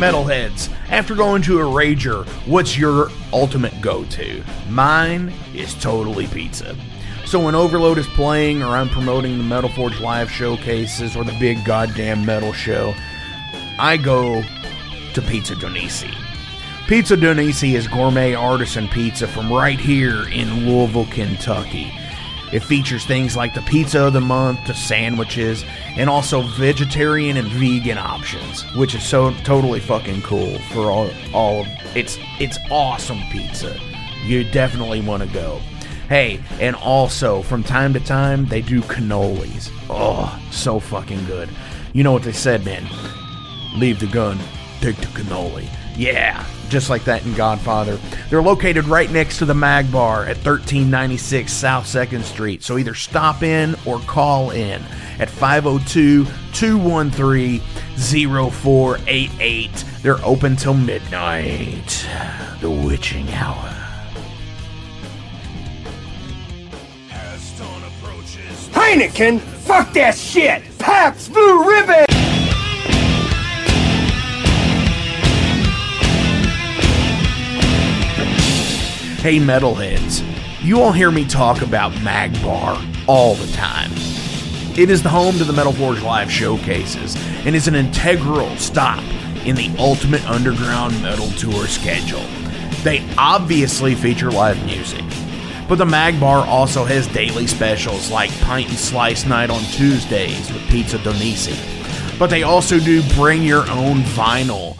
Metalheads, after going to a Rager, what's your ultimate go to? Mine is totally pizza. So when Overload is playing, or I'm promoting the Metal Forge live showcases, or the big goddamn metal show, I go to Pizza Donisi. Pizza Donisi is gourmet artisan pizza from right here in Louisville, Kentucky. It features things like the pizza of the month, the sandwiches, and also vegetarian and vegan options, which is so totally fucking cool for all all of it's it's awesome pizza. You definitely want to go. Hey, and also from time to time they do cannolis. Oh, so fucking good. You know what they said, man? Leave the gun, take the cannoli. Yeah, just like that in Godfather. They're located right next to the Mag Bar at 1396 South 2nd Street. So either stop in or call in at 502 213 0488. They're open till midnight. The witching hour. Heineken? Fuck that shit! Pabst Blue Ribbon! Hey, metalheads, you all hear me talk about Magbar all the time. It is the home to the Metal Forge Live showcases and is an integral stop in the Ultimate Underground Metal Tour schedule. They obviously feature live music, but the Magbar also has daily specials like Pint and Slice Night on Tuesdays with Pizza Donisi. But they also do Bring Your Own Vinyl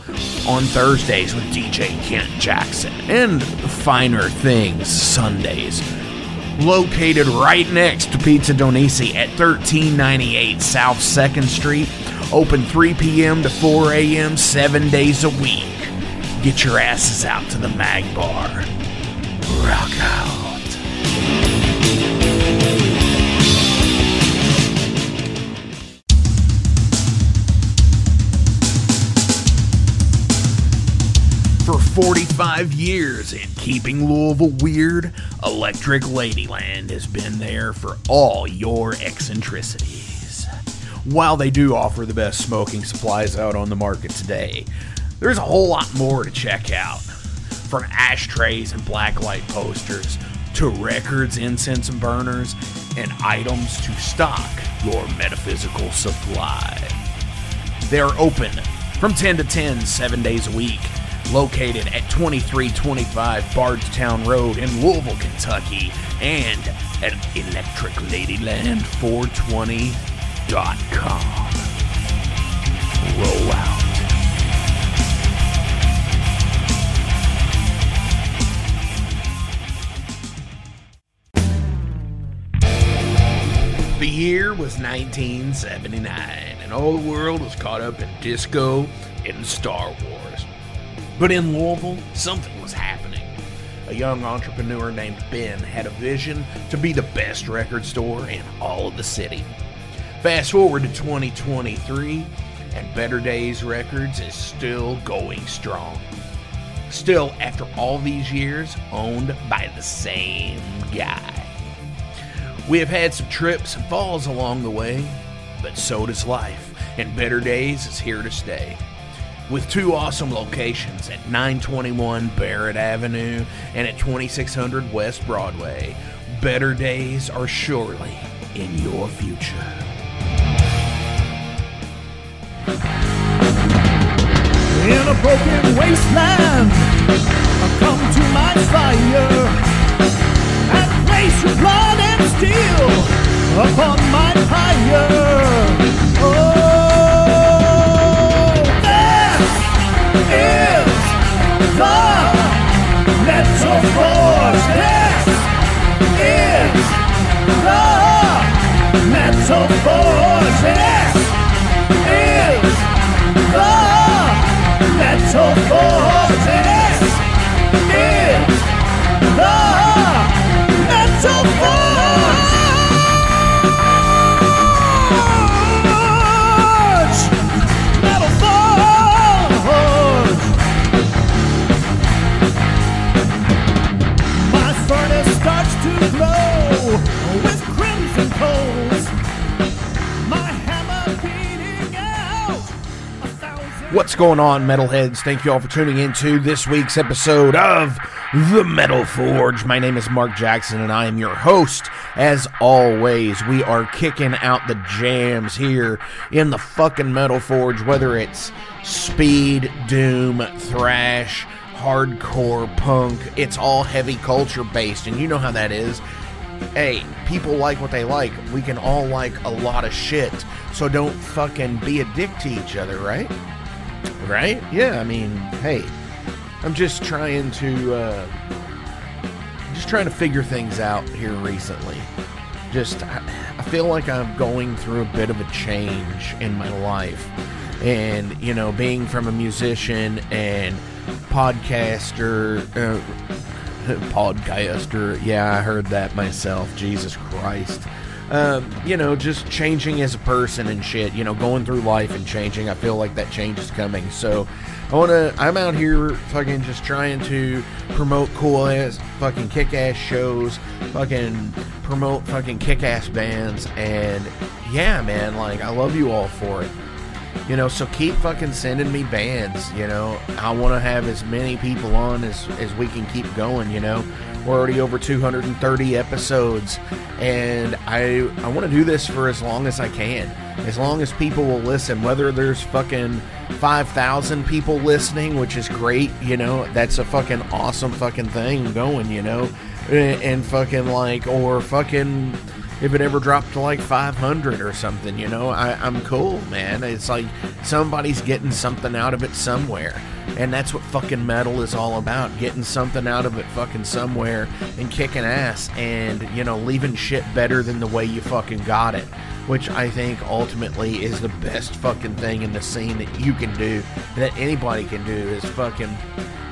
on Thursdays with DJ Kent Jackson and Finer Things Sundays. Located right next to Pizza Donisi at 1398 South 2nd Street, open 3 p.m. to 4 a.m. seven days a week. Get your asses out to the Mag Bar. Rock out. For 45 years in keeping Louisville weird, Electric Ladyland has been there for all your eccentricities. While they do offer the best smoking supplies out on the market today, there's a whole lot more to check out. From ashtrays and blacklight posters, to records, incense, and burners, and items to stock your metaphysical supply. They are open from 10 to 10, seven days a week. Located at 2325 Bardstown Road in Louisville, Kentucky, and at electricladyland420.com. Roll out. The year was 1979, and all the world was caught up in disco and Star Wars. But in Louisville, something was happening. A young entrepreneur named Ben had a vision to be the best record store in all of the city. Fast forward to 2023, and Better Days Records is still going strong. Still, after all these years, owned by the same guy. We have had some trips and falls along the way, but so does life, and Better Days is here to stay. With two awesome locations at 921 Barrett Avenue and at 2600 West Broadway, better days are surely in your future. in a broken wasteland. I Come to my fire and place your blood and steel upon my pyre. Is the metal What's going on, metalheads? Thank you all for tuning into this week's episode of The Metal Forge. My name is Mark Jackson, and I am your host. As always, we are kicking out the jams here in the fucking Metal Forge, whether it's speed, doom, thrash, hardcore, punk. It's all heavy culture based, and you know how that is hey, people like what they like. We can all like a lot of shit. So don't fucking be a dick to each other, right? Right? Yeah, I mean, hey, I'm just trying to, uh, just trying to figure things out here recently. Just, I, feel like I'm going through a bit of a change in my life. And, you know, being from a musician and podcaster, uh, podcaster. Yeah, I heard that myself. Jesus Christ. Um, you know, just changing as a person and shit. You know, going through life and changing. I feel like that change is coming. So, I want to. I'm out here fucking just trying to promote cool ass, fucking kick ass shows, fucking promote fucking kick ass bands, and yeah, man, like I love you all for it. You know, so keep fucking sending me bands. You know, I want to have as many people on as as we can keep going. You know, we're already over 230 episodes, and I I want to do this for as long as I can, as long as people will listen. Whether there's fucking 5,000 people listening, which is great. You know, that's a fucking awesome fucking thing going. You know, and, and fucking like or fucking if it ever dropped to like 500 or something, you know, I, I'm cool, man. It's like somebody's getting something out of it somewhere. And that's what fucking metal is all about getting something out of it fucking somewhere and kicking ass and, you know, leaving shit better than the way you fucking got it. Which I think ultimately is the best fucking thing in the scene that you can do, that anybody can do, is fucking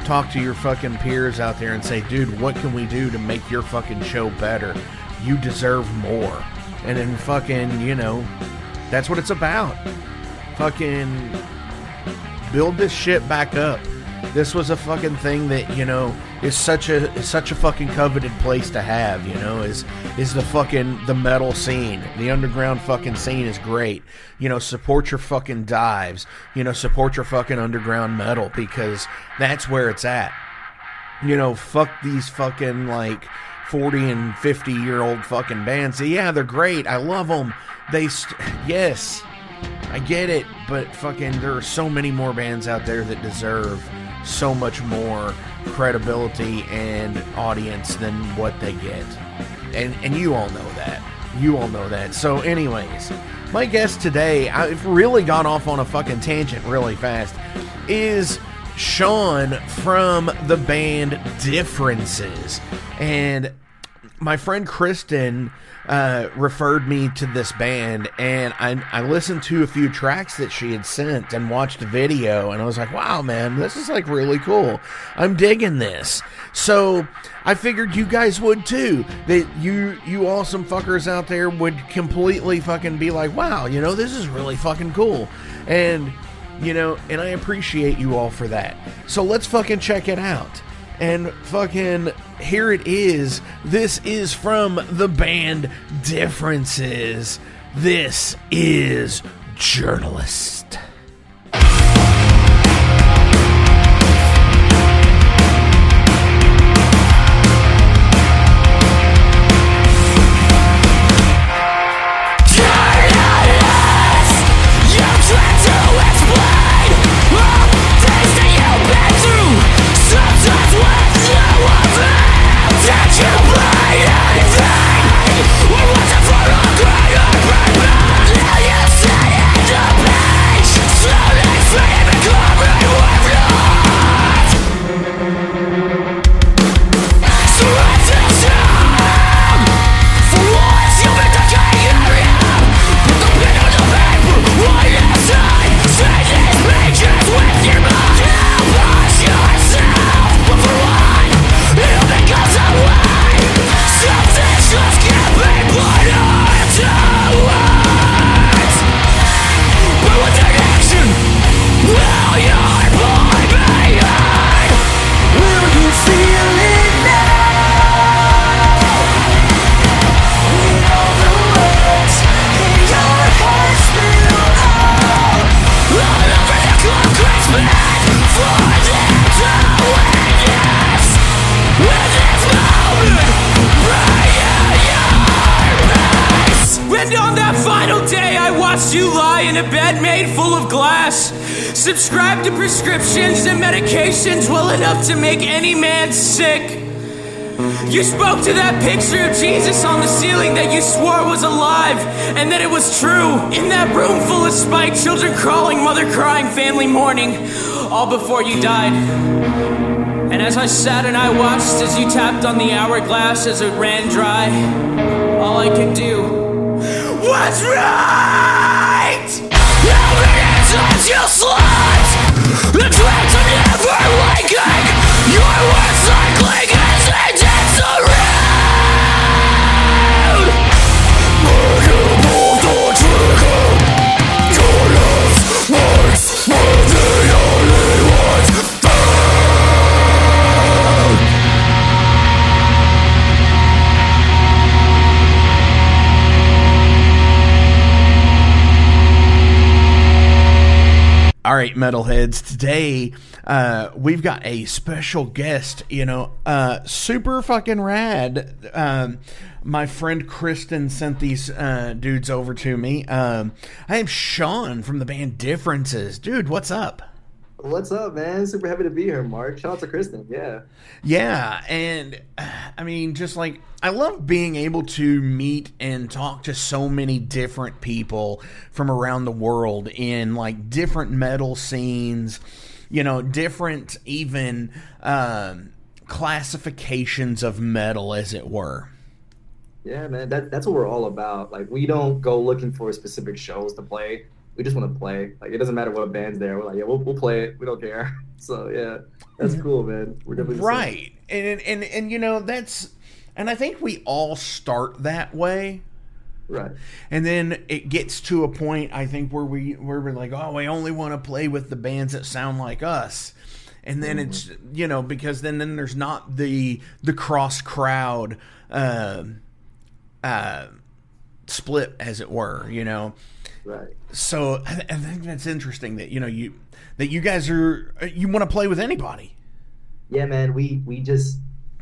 talk to your fucking peers out there and say, dude, what can we do to make your fucking show better? You deserve more. And then fucking, you know, that's what it's about. Fucking build this shit back up. This was a fucking thing that, you know, is such a is such a fucking coveted place to have, you know, is is the fucking the metal scene. The underground fucking scene is great. You know, support your fucking dives. You know, support your fucking underground metal because that's where it's at. You know, fuck these fucking like 40 and 50 year old fucking bands. Yeah, they're great. I love them. They, st- yes, I get it, but fucking, there are so many more bands out there that deserve so much more credibility and audience than what they get. And, and you all know that. You all know that. So, anyways, my guest today, I've really gone off on a fucking tangent really fast, is Sean from the band Differences. And my friend Kristen uh, referred me to this band, and I, I listened to a few tracks that she had sent and watched a video, and I was like, wow, man, this is like really cool. I'm digging this. So I figured you guys would too. That you you awesome fuckers out there would completely fucking be like, wow, you know, this is really fucking cool. And you know, and I appreciate you all for that. So let's fucking check it out. And fucking here it is. This is from the band Differences. This is Journalist. Enough to make any man sick. You spoke to that picture of Jesus on the ceiling that you swore was alive and that it was true. In that room full of spite, children crawling, mother crying, family mourning, all before you died. And as I sat and I watched as you tapped on the hourglass as it ran dry, all I could do was right! All right, metalheads. Today, uh, we've got a special guest. You know, uh, super fucking rad. Um, my friend Kristen sent these uh, dudes over to me. Um, I am Sean from the band Differences. Dude, what's up? What's up, man? Super happy to be here, Mark. Shout out to Kristen. Yeah. Yeah, and I mean, just like I love being able to meet and talk to so many different people from around the world in like different metal scenes, you know, different even um, classifications of metal, as it were. Yeah, man. That, that's what we're all about. Like, we don't go looking for specific shows to play. We just want to play. Like, it doesn't matter what band's there. We're like, yeah, we'll, we'll play it. We don't care. So, yeah, that's cool, man. We're definitely. Right, and and and you know that's, and I think we all start that way. Right. And then it gets to a point I think where we where we're like, oh, we only want to play with the bands that sound like us. And then it's you know because then then there's not the the cross crowd uh, uh, split as it were, you know. Right. So I, I think that's interesting that you know you that you guys are you want to play with anybody. Yeah, man. We we just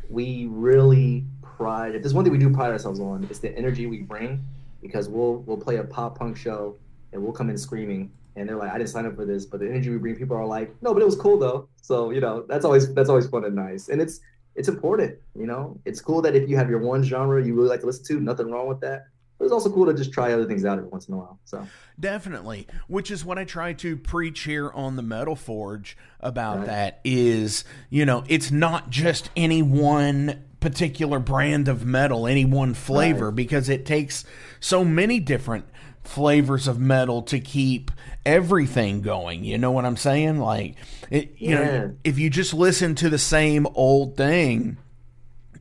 we really pride. If there's one thing we do pride ourselves on, it's the energy we bring. Because we'll we'll play a pop punk show and we'll come in screaming, and they're like, "I didn't sign up for this," but the energy we bring, people are like, "No, but it was cool though." So you know, that's always that's always fun and nice, and it's it's important. You know, it's cool that if you have your one genre you really like to listen to, nothing wrong with that. But it's also cool to just try other things out every once in a while. So Definitely, which is what I try to preach here on the Metal Forge about Right. that is, you know, it's not just any one particular brand of metal, any one flavor Right. because it takes so many different flavors of metal to keep everything going. You know what I'm saying? Like it you Yeah. know, if you just listen to the same old thing,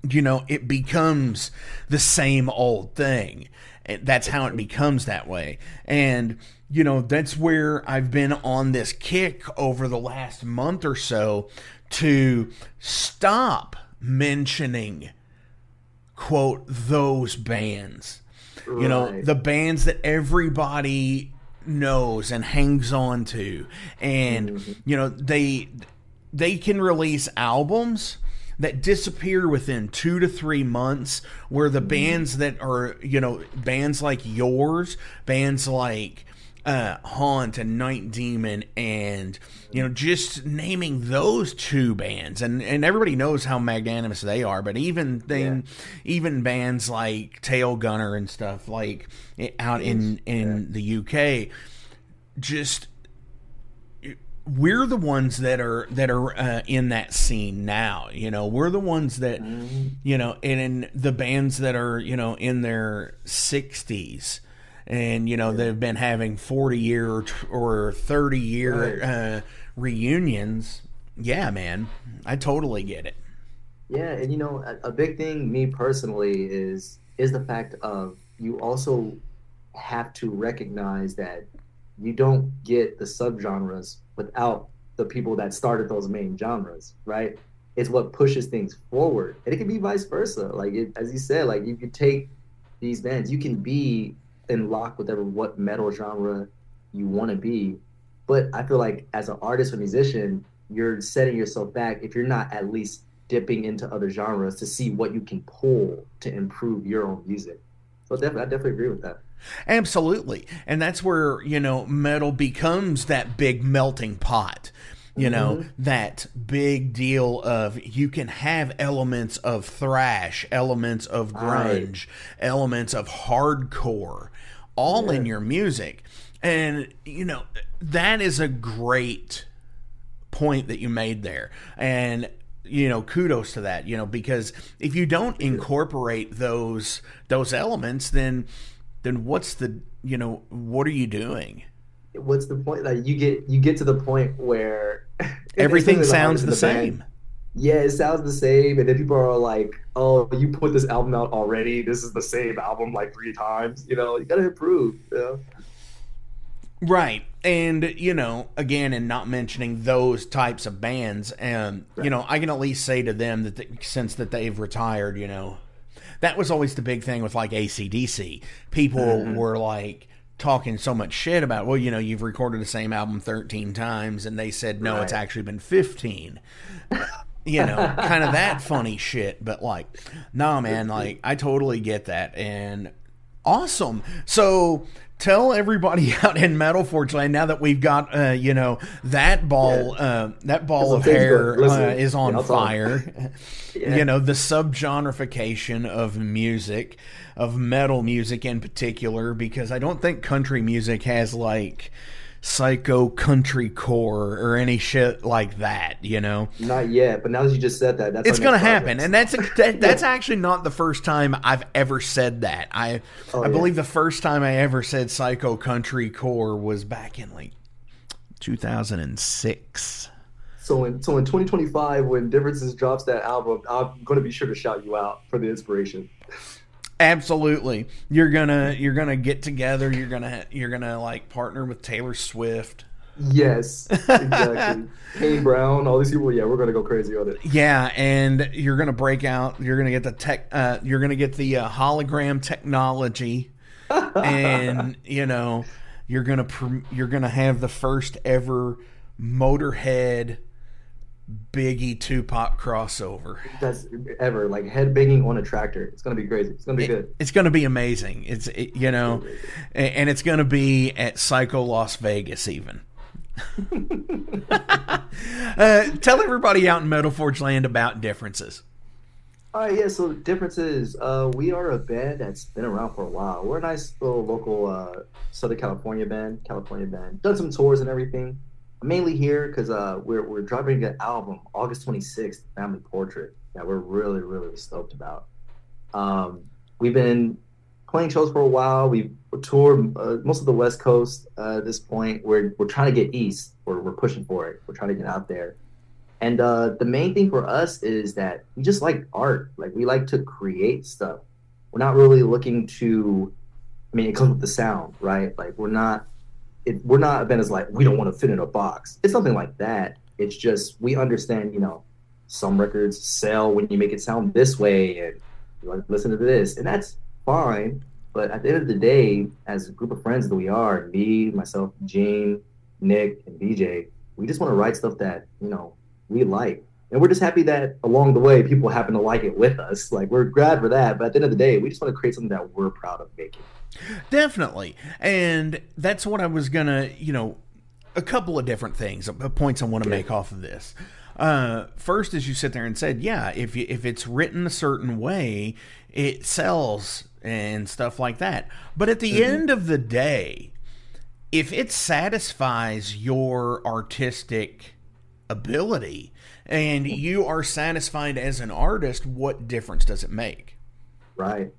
you know, it becomes the same old thing. And That's how it becomes that way. And, you know, that's where I've been on this kick over the last month or so to stop mentioning, quote, those bands. You know, the bands that everybody knows and hangs on to. And, mm-hmm. you know, they they can release albums that disappear within two to three months where the mm-hmm. bands that are you know bands like yours bands like uh, Haunt and Night Demon and you know just naming those two bands. And and everybody knows how magnanimous they are but even then even bands like Tailgunner and stuff like eh, out in in the UK just we're the ones that are that are uh, in that scene now you know? We're the ones that you know and in the bands that are you know in their 60s and you know they've been having 40 year or, 30 year Right. uh, reunions yeah man i totally get it Yeah, and you know, a, a big thing, me personally, is is the fact of you also have to recognize that you don't get the subgenres without the people that started those main genres, right? It's what pushes things forward, and it can be vice versa. Like it, as you said, like you can take these bands, you can be in lock with whatever what metal genre you want to be, but I feel like as an artist or musician, you're setting yourself back if you're not at least dipping into other genres to see what you can pull to improve your own music. So definitely, I definitely agree with that. Absolutely. And that's where, you know, metal becomes that big melting pot. You know, mm-hmm. that big deal of you can have elements of thrash, elements of Right. grunge, elements of hardcore all in your music. And, you know, that is a great point that you made there. And you know, kudos to that, you know, because if you don't incorporate those those elements, then then what's the you know, what are you doing? What's the point? Like you get you get to the point where Everything sounds artists the in band, same. Yeah, it sounds the same, and then people are like, "Oh, you put this album out already. This is the same album like three times." You know, you gotta improve. You know? Right. And, you know, again, and not mentioning those types of bands, um, you know, I can at least say to them that they, since that they've retired, you know, that was always the big thing with like ACDC. People were like talking so much shit about, well, you know, you've recorded the same album 13 times, and they said, no, it's actually been 15. You know, kind of that funny shit. But like, no, man, like I totally get that, and awesome. So tell everybody out in Metal Forge Land now that we've got, uh, you know, that ball, uh, that ball of hair uh, is on yeah, I'll tell 'em. fire. Yeah. You know, the subgenreification of music, of metal music in particular, because I don't think country music has like psycho country core or any shit like that, you know? Not yet, but now that you just said that, that's It's going to happen, and that's that, that's actually not the first time I've ever said that. I Oh, I yeah. believe the first time I ever said psycho country core was back in like 2006. So in so in 2025, when Differences drops that album, I'm gonna be sure to shout you out for the inspiration. Absolutely, you're gonna you're gonna get together. You're gonna you're gonna like partner with Taylor Swift. Yes, exactly. Kane Brown, all these people. Yeah, we're gonna go crazy on it. Yeah, and you're gonna break out. You're gonna get the tech. Uh, you're gonna get the uh, hologram technology, and you know you're gonna pr- you're gonna have the first ever Motorhead Biggie Tupac crossover. That's ever like head banging on a tractor. It's gonna be crazy. It's gonna be good. It's gonna be amazing. It's it, you know, a- and it's gonna be at Psycho Las Vegas even. uh, tell everybody out in Metal Forge Land about differences. All right, yeah. So differences. Uh, we are a band that's been around for a while. We're a nice little local uh, Southern California band. California band. Done some tours and everything. Mainly here because uh, we're we're dropping an album August 26th, Family Portrait. That we're really really stoked about. Um, we've been playing shows for a while. We've toured uh, most of the West Coast uh, at this point. We're we're trying to get east. We're we're pushing for it. We're trying to get out there. And uh, the main thing for us is that we just like art. Like we like to create stuff. We're not really looking to. I mean, it comes with the sound, right? Like we're not. It, we're not a band that's like we don't want to fit in a box. It's something like that. It's just we understand. You know, some records sell when you make it sound this way, and you like listen to this, and that's fine. But at the end of the day, as a group of friends that we are, me, myself, Gene, Nick, and BJ, we just want to write stuff that you know we like. And we're just happy that along the way, people happen to like it with us. Like, we're glad for that. But at the end of the day, we just want to create something that we're proud of making. Definitely. And that's what I was going to, you know, a couple of different things, uh, points I want to make off of this. Uh, first, as you sit there and said, yeah, if you, if it's written a certain way, it sells and stuff like that. But at the mm-hmm. end of the day, if it satisfies your artistic ability and you are satisfied as an artist, what difference does it make? Right.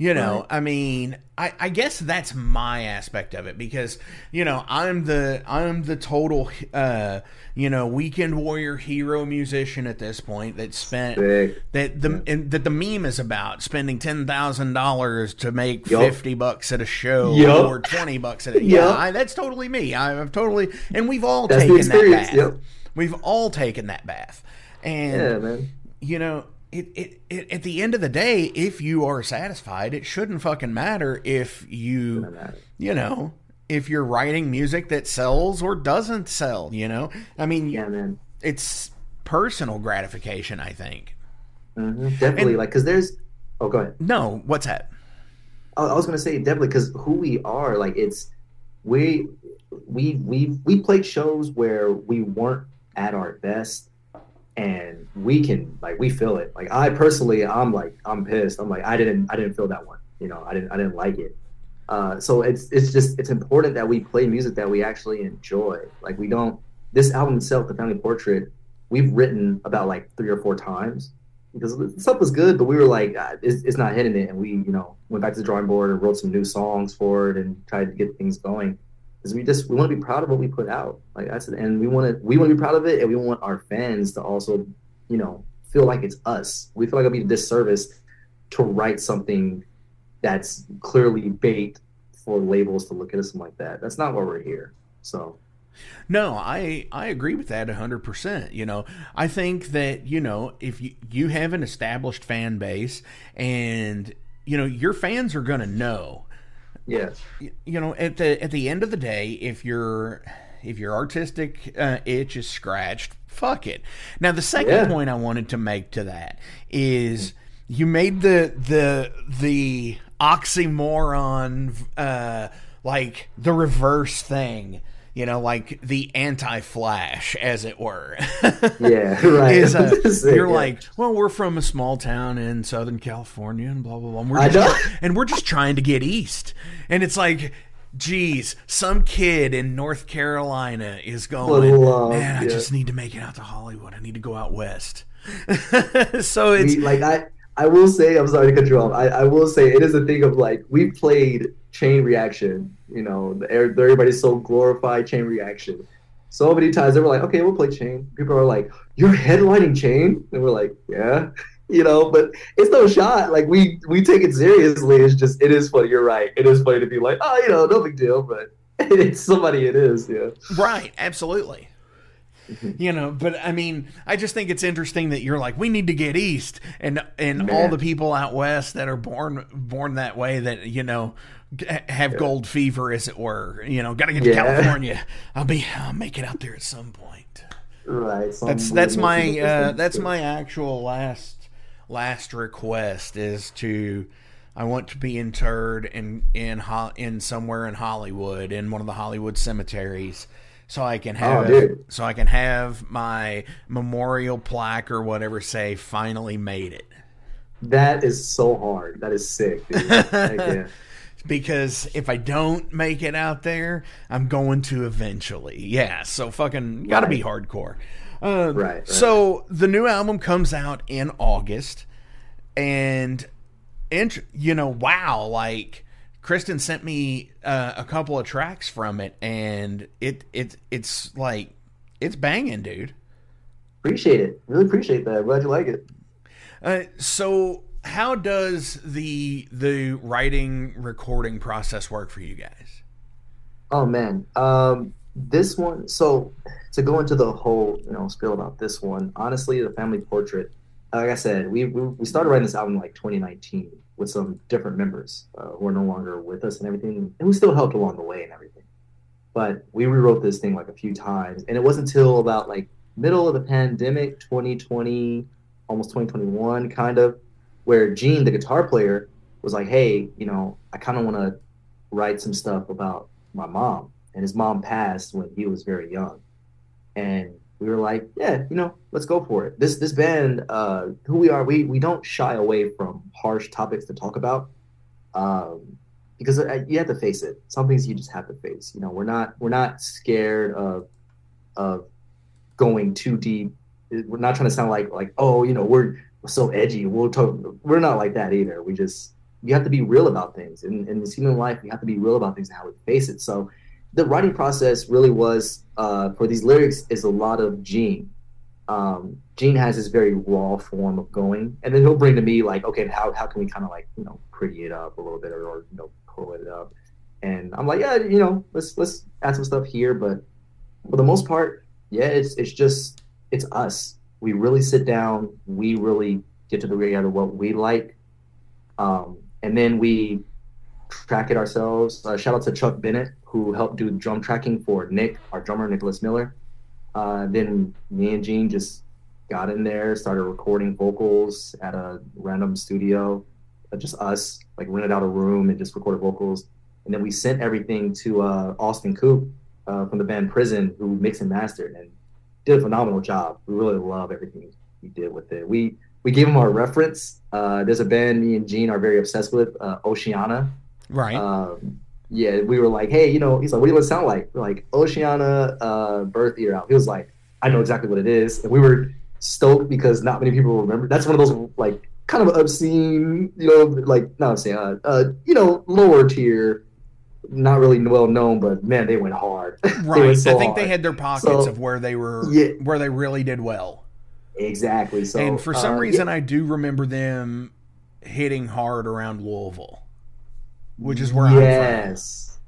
You know, right. I mean, I, I guess that's my aspect of it because you know I'm the I'm the total uh, you know weekend warrior hero musician at this point that spent Sick. that the yeah. that the meme is about spending ten thousand dollars to make yep. fifty bucks at a show yep. or twenty bucks at a yep. yeah I, that's totally me I, have totally and we've all that's taken that bath we've all taken that bath and yeah, man. you know it, it, it, at the end of the day, if you are satisfied, it shouldn't fucking matter if you, you know, if you're writing music that sells or doesn't sell, you know? I mean, yeah, man. It's personal gratification, I think. Mm-hmm. Definitely. And, like, cause there's, oh, go ahead. No, what's that? I, I was going to say definitely because who we are, like, it's, we, we, we, we played shows where we weren't at our best and we can like we feel it. Like i personally i'm like i'm pissed. I'm like i didn't i didn't feel that one you know i didn't i didn't like it. Uh, so it's it's just it's important that we play music that we actually enjoy. Like we don't this album itself the family portrait we've written about like three or four times because stuff was good but we were like ah, it's, it's not hitting it. And we you know went back to the drawing board and wrote some new songs for it and tried to get things going is we just we want to be proud of what we put out. Like that's it. and we want to we want to be proud of it, and we want our fans to also, you know, feel like it's us. We feel like it'd be a disservice to write something that's clearly bait for labels to look at us and like that. That's not why we're here. So. No, I I agree with that 100%. You know, I think that, you know, if you you have an established fan base and you know, your fans are going to know Yes. You know, at the at the end of the day, if your if your artistic uh, itch is scratched, fuck it. Now, the second yeah. point I wanted to make to that is you made the the the oxymoron uh, like the reverse thing you know, like the anti-Flash, as it were. yeah, right. Is, uh, you're yeah. like, well, we're from a small town in Southern California, and blah blah blah. And we're just, and we're just trying to get east, and it's like. Geez, some kid in North Carolina is going. Love, Man, I yeah. just need to make it out to Hollywood. I need to go out west. so it's like I, I will say, I'm sorry to cut you off. I, I will say it is a thing of like we played Chain Reaction. You know, everybody's so glorified Chain Reaction. So many times they were like, okay, we'll play Chain. People are like, you're headlining Chain, and we're like, yeah, you know. But it's no shot. Like we we take it seriously. It's just it is funny. You're right. It is funny to be like, oh, you know, no big deal. But it's somebody. It is. Yeah. Right. Absolutely. Mm-hmm. you know but i mean i just think it's interesting that you're like we need to get east and and Man. all the people out west that are born born that way that you know have yeah. gold fever as it were you know gotta get to yeah. california i'll be i'll make it out there at some point right that's that's my uh, that's my actual last last request is to I want to be interred in in in somewhere in Hollywood in one of the Hollywood cemeteries so I can oh, have oh, so I can have my memorial plaque or whatever say finally made it. That is so hard. That is sick. because if I don't make it out there, I'm going to eventually. Yeah, so fucking got to right. be hardcore. Uh, right, right. So the new album comes out in August, and and you know, wow, like Kristen sent me uh, a couple of tracks from it, and it it it's like it's banging, dude. Appreciate it. Really appreciate that. Glad you like it. Uh, so, how does the the writing recording process work for you guys? Oh man, um, this one. So to go into the whole you know spiel about this one, honestly, the family portrait. Like I said, we we, started writing this album like 2019 with some different members uh, who are no longer with us and everything, and we still helped along the way and everything. But we rewrote this thing like a few times, and it wasn't until about like middle of the pandemic, 2020, almost 2021, kind of, where Gene, the guitar player, was like, "Hey, you know, I kind of want to write some stuff about my mom. And his mom passed when he was very young. And we were like, yeah, you know, let's go for it. This this band, uh, who we are, we we don't shy away from harsh topics to talk about, um, because uh, you have to face it. Some things you just have to face. You know, we're not we're not scared of of going too deep. We're not trying to sound like like oh, you know, we're, so edgy. We'll talk. We're not like that either. We just you have to be real about things. In, in this human life, you have to be real about things and how we face it. So the writing process really was uh, for these lyrics is a lot of Gene. Um, Gene has this very raw form of going, and then he'll bring to me like, okay, how how can we kind of like you know pretty it up a little bit or, or you know pull it up, and I'm like, yeah, you know, let's let's add some stuff here, but for the most part, yeah, it's it's just it's us. We really sit down, we really get to the reality of what we like, um, and then we track it ourselves. Uh, shout out to Chuck Bennett who helped do drum tracking for Nick, our drummer, Nicholas Miller. Uh, then me and Gene just got in there, started recording vocals at a random studio, uh, just us, like rented out a room and just recorded vocals. And then we sent everything to uh, Austin Coop uh, from the band Prison, who mixed and mastered and did a phenomenal job. We really love everything he did with it. We we gave him our reference. Uh, there's a band me and Gene are very obsessed with, uh, Oceana. Right. Um, yeah, we were like, hey, you know, he's like, what do you want to sound like? We're like, Oceana, uh, Birth Ear Out. He was like, I know exactly what it is. And we were stoked because not many people remember. That's one of those like kind of obscene, you know, like not obscene, uh, uh you know, lower tier, not really well known, but man, they went hard. right. so I think they had their pockets So- of where they were Yeah. where they really did well. exactly. So and for some uh, reason yeah, I do remember them hitting hard around Louisville. Which is where I'm from. yes,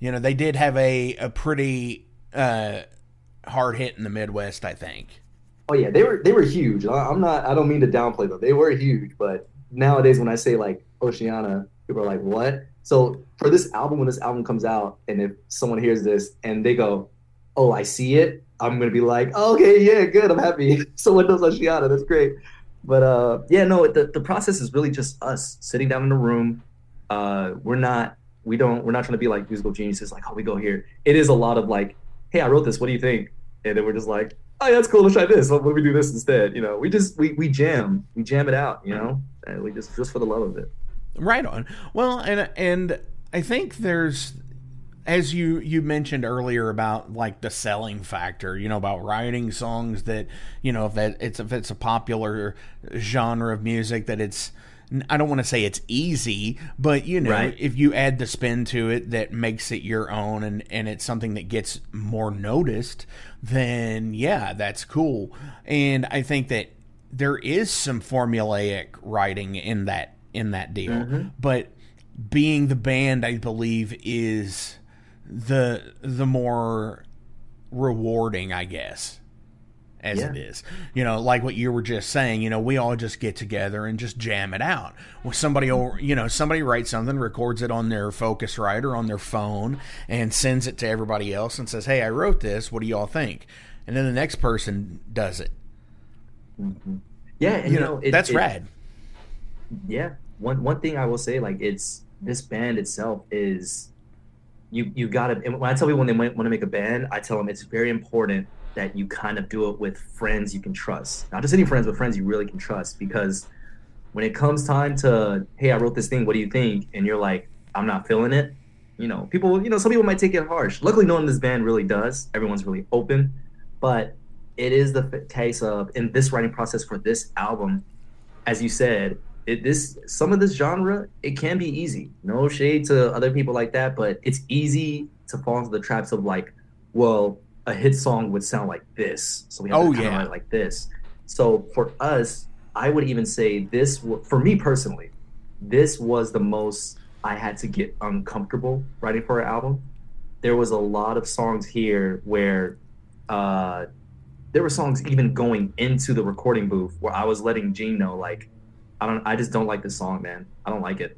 You know, they did have a a pretty uh hard hit in the Midwest, I think. Oh yeah, they were they were huge. I- I'm not. I don't mean to downplay them. They were huge, but nowadays when I say like Oceana, people are like, "What?" So for this album, when this album comes out, and if someone hears this and they go, "Oh, I see it," I'm gonna be like, oh, "Okay, yeah, good. I'm happy." Someone knows Oceana. That's great. But uh, yeah, no, the the process is really just us sitting down in a room. Uh, we're not. We don't. We're not trying to be like musical geniuses. Like, oh, we go here. It is a lot of like, "Hey, I wrote this. What do you think?" And then we're just like, oh, yeah, that's cool. Let's try this. Let me do this instead. You know, we just we we jam, we jam it out. You know, and we just just for the love of it. Right on. Well, and and I think there's as you you mentioned earlier about like the selling factor, you know, about writing songs that, you know, if that it's if it's a popular genre of music that it's I don't want to say it's easy, but you know, Right. if you add the spin to it that makes it your own and and it's something that gets more noticed, then yeah, that's cool. And I think that there is some formulaic writing in that in that deal, mm-hmm. but being the band, I believe, is the the more rewarding, I guess, as Yeah. it is. You know, like what you were just saying. You know, we all just get together and just jam it out. Well, somebody, will, you know, somebody writes something, records it on their Focusrite or on their phone, and sends it to everybody else and says, "Hey, I wrote this. What do y'all think?" And then the next person does it. Yeah, and You know, it- that's it- rad. yeah one one thing i will say like it's this band itself is you you gotta and when i tell people when they want to make a band i tell them it's very important that you kind of do it with friends you can trust. Not just any friends but friends you really can trust. Because when it comes time to hey i wrote this thing what do you think? and you're like i'm not feeling it you know people you know some people might take it harsh. Luckily no one in this band really does. Everyone's really open. But it is the case of in this writing process for this album as you said, it, this some of this genre it can be easy. No shade to other people like that, but it's easy to fall into the traps of like, well, a hit song would sound like this, so we have Oh, to yeah. like this. So for us, I would even say this for me personally, this was the most I had to get uncomfortable writing for an album. There was a lot of songs here where uh, there were songs even going into the recording booth where I was letting Gene know like I don't I just don't like this song, man. I don't like it.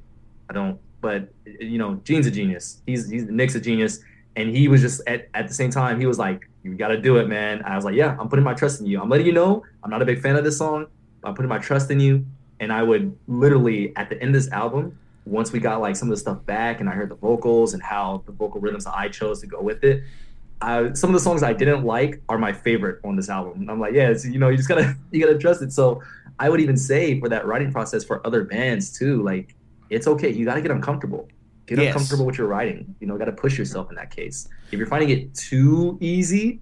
I don't but you know, Gene's a genius. He's he's Nick's a genius. And he was just at, at the same time, he was like, You gotta do it, man. I was like, Yeah, I'm putting my trust in you. I'm letting you know I'm not a big fan of this song. I'm putting my trust in you. And I would literally at the end of this album, once we got like some of the stuff back and I heard the vocals and how the vocal rhythms I chose to go with it, I, some of the songs I didn't like are my favorite on this album. And I'm like, yeah, you know, you just gotta you gotta trust it. So I would even say for that writing process for other bands too, like it's okay. You gotta get uncomfortable. Get Yes. uncomfortable with your writing. You know, gotta push yourself in that case. If you're finding it too easy,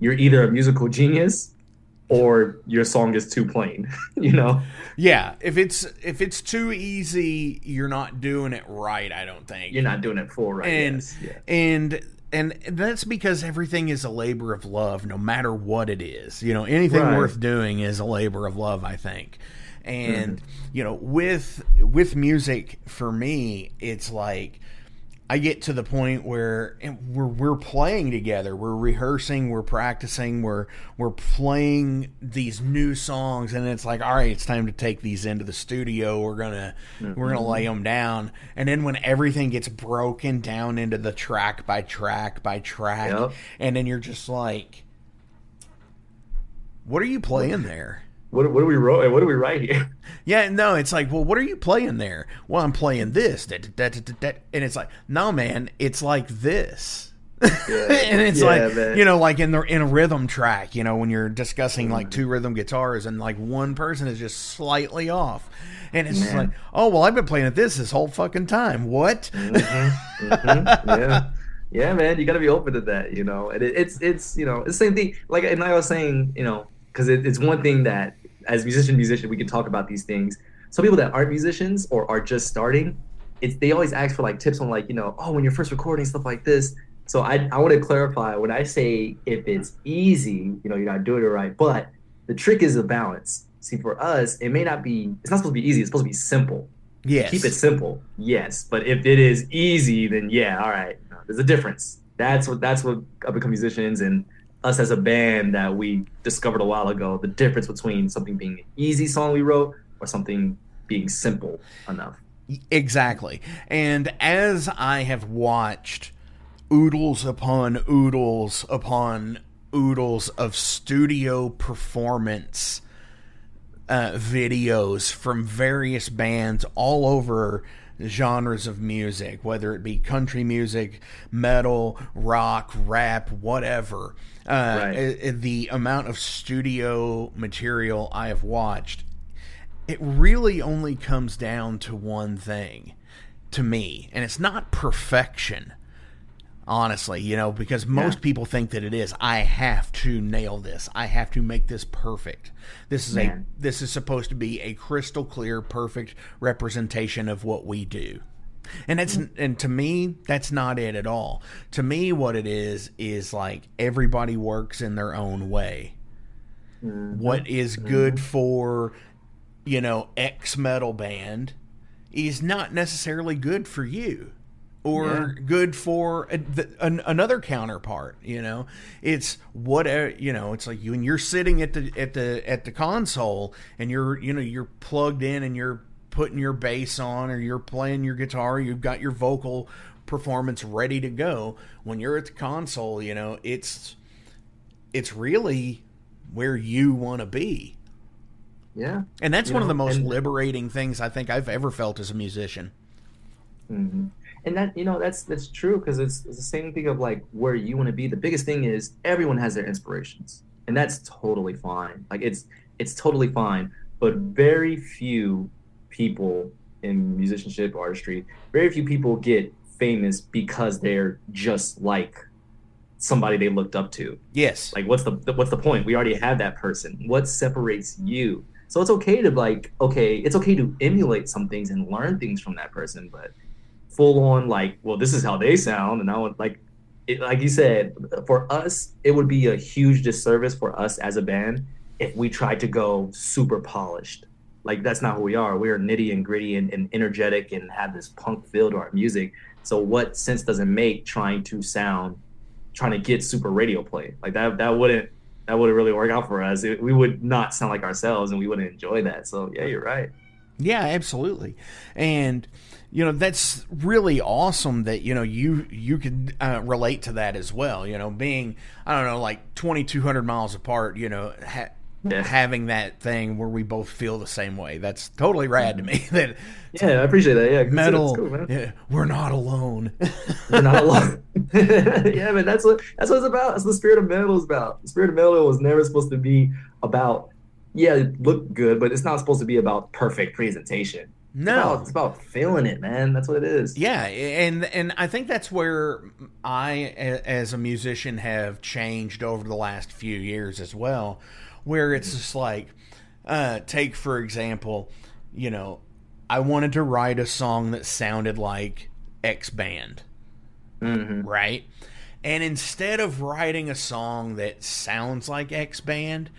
you're either a musical genius or your song is too plain. you know? Yeah, if it's if it's too easy, you're not doing it right. I don't think. You're not doing it full right. and yes, yeah. and and that's because everything is a labor of love, no matter what it is. You know, anything Right. worth doing is a labor of love. I think, and Mm-hmm. you know, with with music for me, it's like. I get to the point where we're we're playing together, we're rehearsing, we're practicing, we're we're playing these new songs, and it's like, all right, it's time to take these into the studio. We're gonna we're gonna lay them down, and then when everything gets broken down into the track by track by track, Yep. and then you're just like, what are you playing there? What, what do we wrote? What do we write here? Yeah, no, it's like, well, what are you playing there? Well, I'm playing this, da, da, da, da, da, da. and it's like, no, man, it's like this. and it's Yeah, like man. you know, like in the in a rhythm track, you know, when you're discussing like mm-hmm. two rhythm guitars and like one person is just slightly off, and it's just like, oh well, I've been playing it this this whole fucking time. What? Mm-hmm. Mm-hmm. yeah, yeah, man, you got to be open to that, you know. And it, it's it's you know it's the same thing. Like and I was saying, you know, because it, it's one thing that as musician musician we can talk about these things. Some people that aren't musicians or are just starting, it's they always ask for like tips on like you know oh when you're first recording stuff like this. So I I want to clarify when I say if it's easy, you know, you're not doing it right, but the trick is the balance. See, for us, it may not be. It's not supposed to be easy. It's supposed to be simple Yes. keep it simple yes but if it is easy then yeah all right there's a difference that's what that's what up and coming musicians and us as a band that we discovered a while ago the difference between something being an easy song we wrote or something being simple enough Exactly. And as I have watched oodles upon oodles upon oodles of studio performance uh, videos from various bands all over genres of music, whether it be country music, metal, rock, rap, whatever. Uh, Right. i- i- the amount of studio material I have watched it really only comes down to one thing to me, and it's not perfection. Honestly, you know, because most Yeah. people think that it is. I have to nail this. I have to make this perfect. This is Man. a this is supposed to be a crystal clear, perfect representation of what we do. And that's hmm. and to me, that's not it at all. To me, what it is is like everybody works in their own way mm-hmm. what is good mm-hmm. for you know X metal band is not necessarily good for you or Yeah. good for a, the, an, another counterpart you know it's whatever you know it's like you and you're sitting at the at the at the console and you're you know you're plugged in and you're putting your bass on or you're playing your guitar you've got your vocal performance ready to go when you're at the console you know it's it's really where you want to be. yeah And that's You one of the most liberating things I think I've ever felt as a musician. hmm And that you know that's that's true because it's, it's the same thing of like where you want to be. The biggest thing is everyone has their inspirations, and that's totally fine. Like it's it's totally fine. But very few people in musicianship artistry, very few people get famous because they're just like somebody they looked up to. Yes. Like, what's the what's the point? We already have that person. What separates you? So it's okay to like, okay, it's okay to emulate some things and learn things from that person, but full on like, well, this is how they sound, and I would like, it, like you said, for us, it would be a huge disservice for us as a band if we tried to go super polished. Like that's not who we are. We're nitty and gritty and, and energetic and have this punk feel to our music. So what sense does it make trying to sound trying to get super radio play. Like that that wouldn't that wouldn't really work out for us. It, we would not sound like ourselves and we wouldn't enjoy that. So yeah, you're right. Yeah, absolutely. And you know that's really awesome that you know you you could uh, relate to that as well. You know, being I don't know like twenty two hundred miles apart. You know, ha- Yeah. having that thing where we both feel the same way. That's totally rad to me. That Yeah, I appreciate that. Yeah, metal, It's cool, man. yeah, we're not alone. We're not alone. yeah, man, that's what that's what it's about. That's what the spirit of metal is about. The spirit of metal was never supposed to be about yeah, it look good, but it's not supposed to be about perfect presentation. It's no, about, it's about feeling it, man. That's what it is. Yeah, and and I think that's where I, as a musician, have changed over the last few years as well. Where it's just like, uh, take for example, you know, I wanted to write a song that sounded like X band, hmm right? And instead of writing a song that sounds like X band,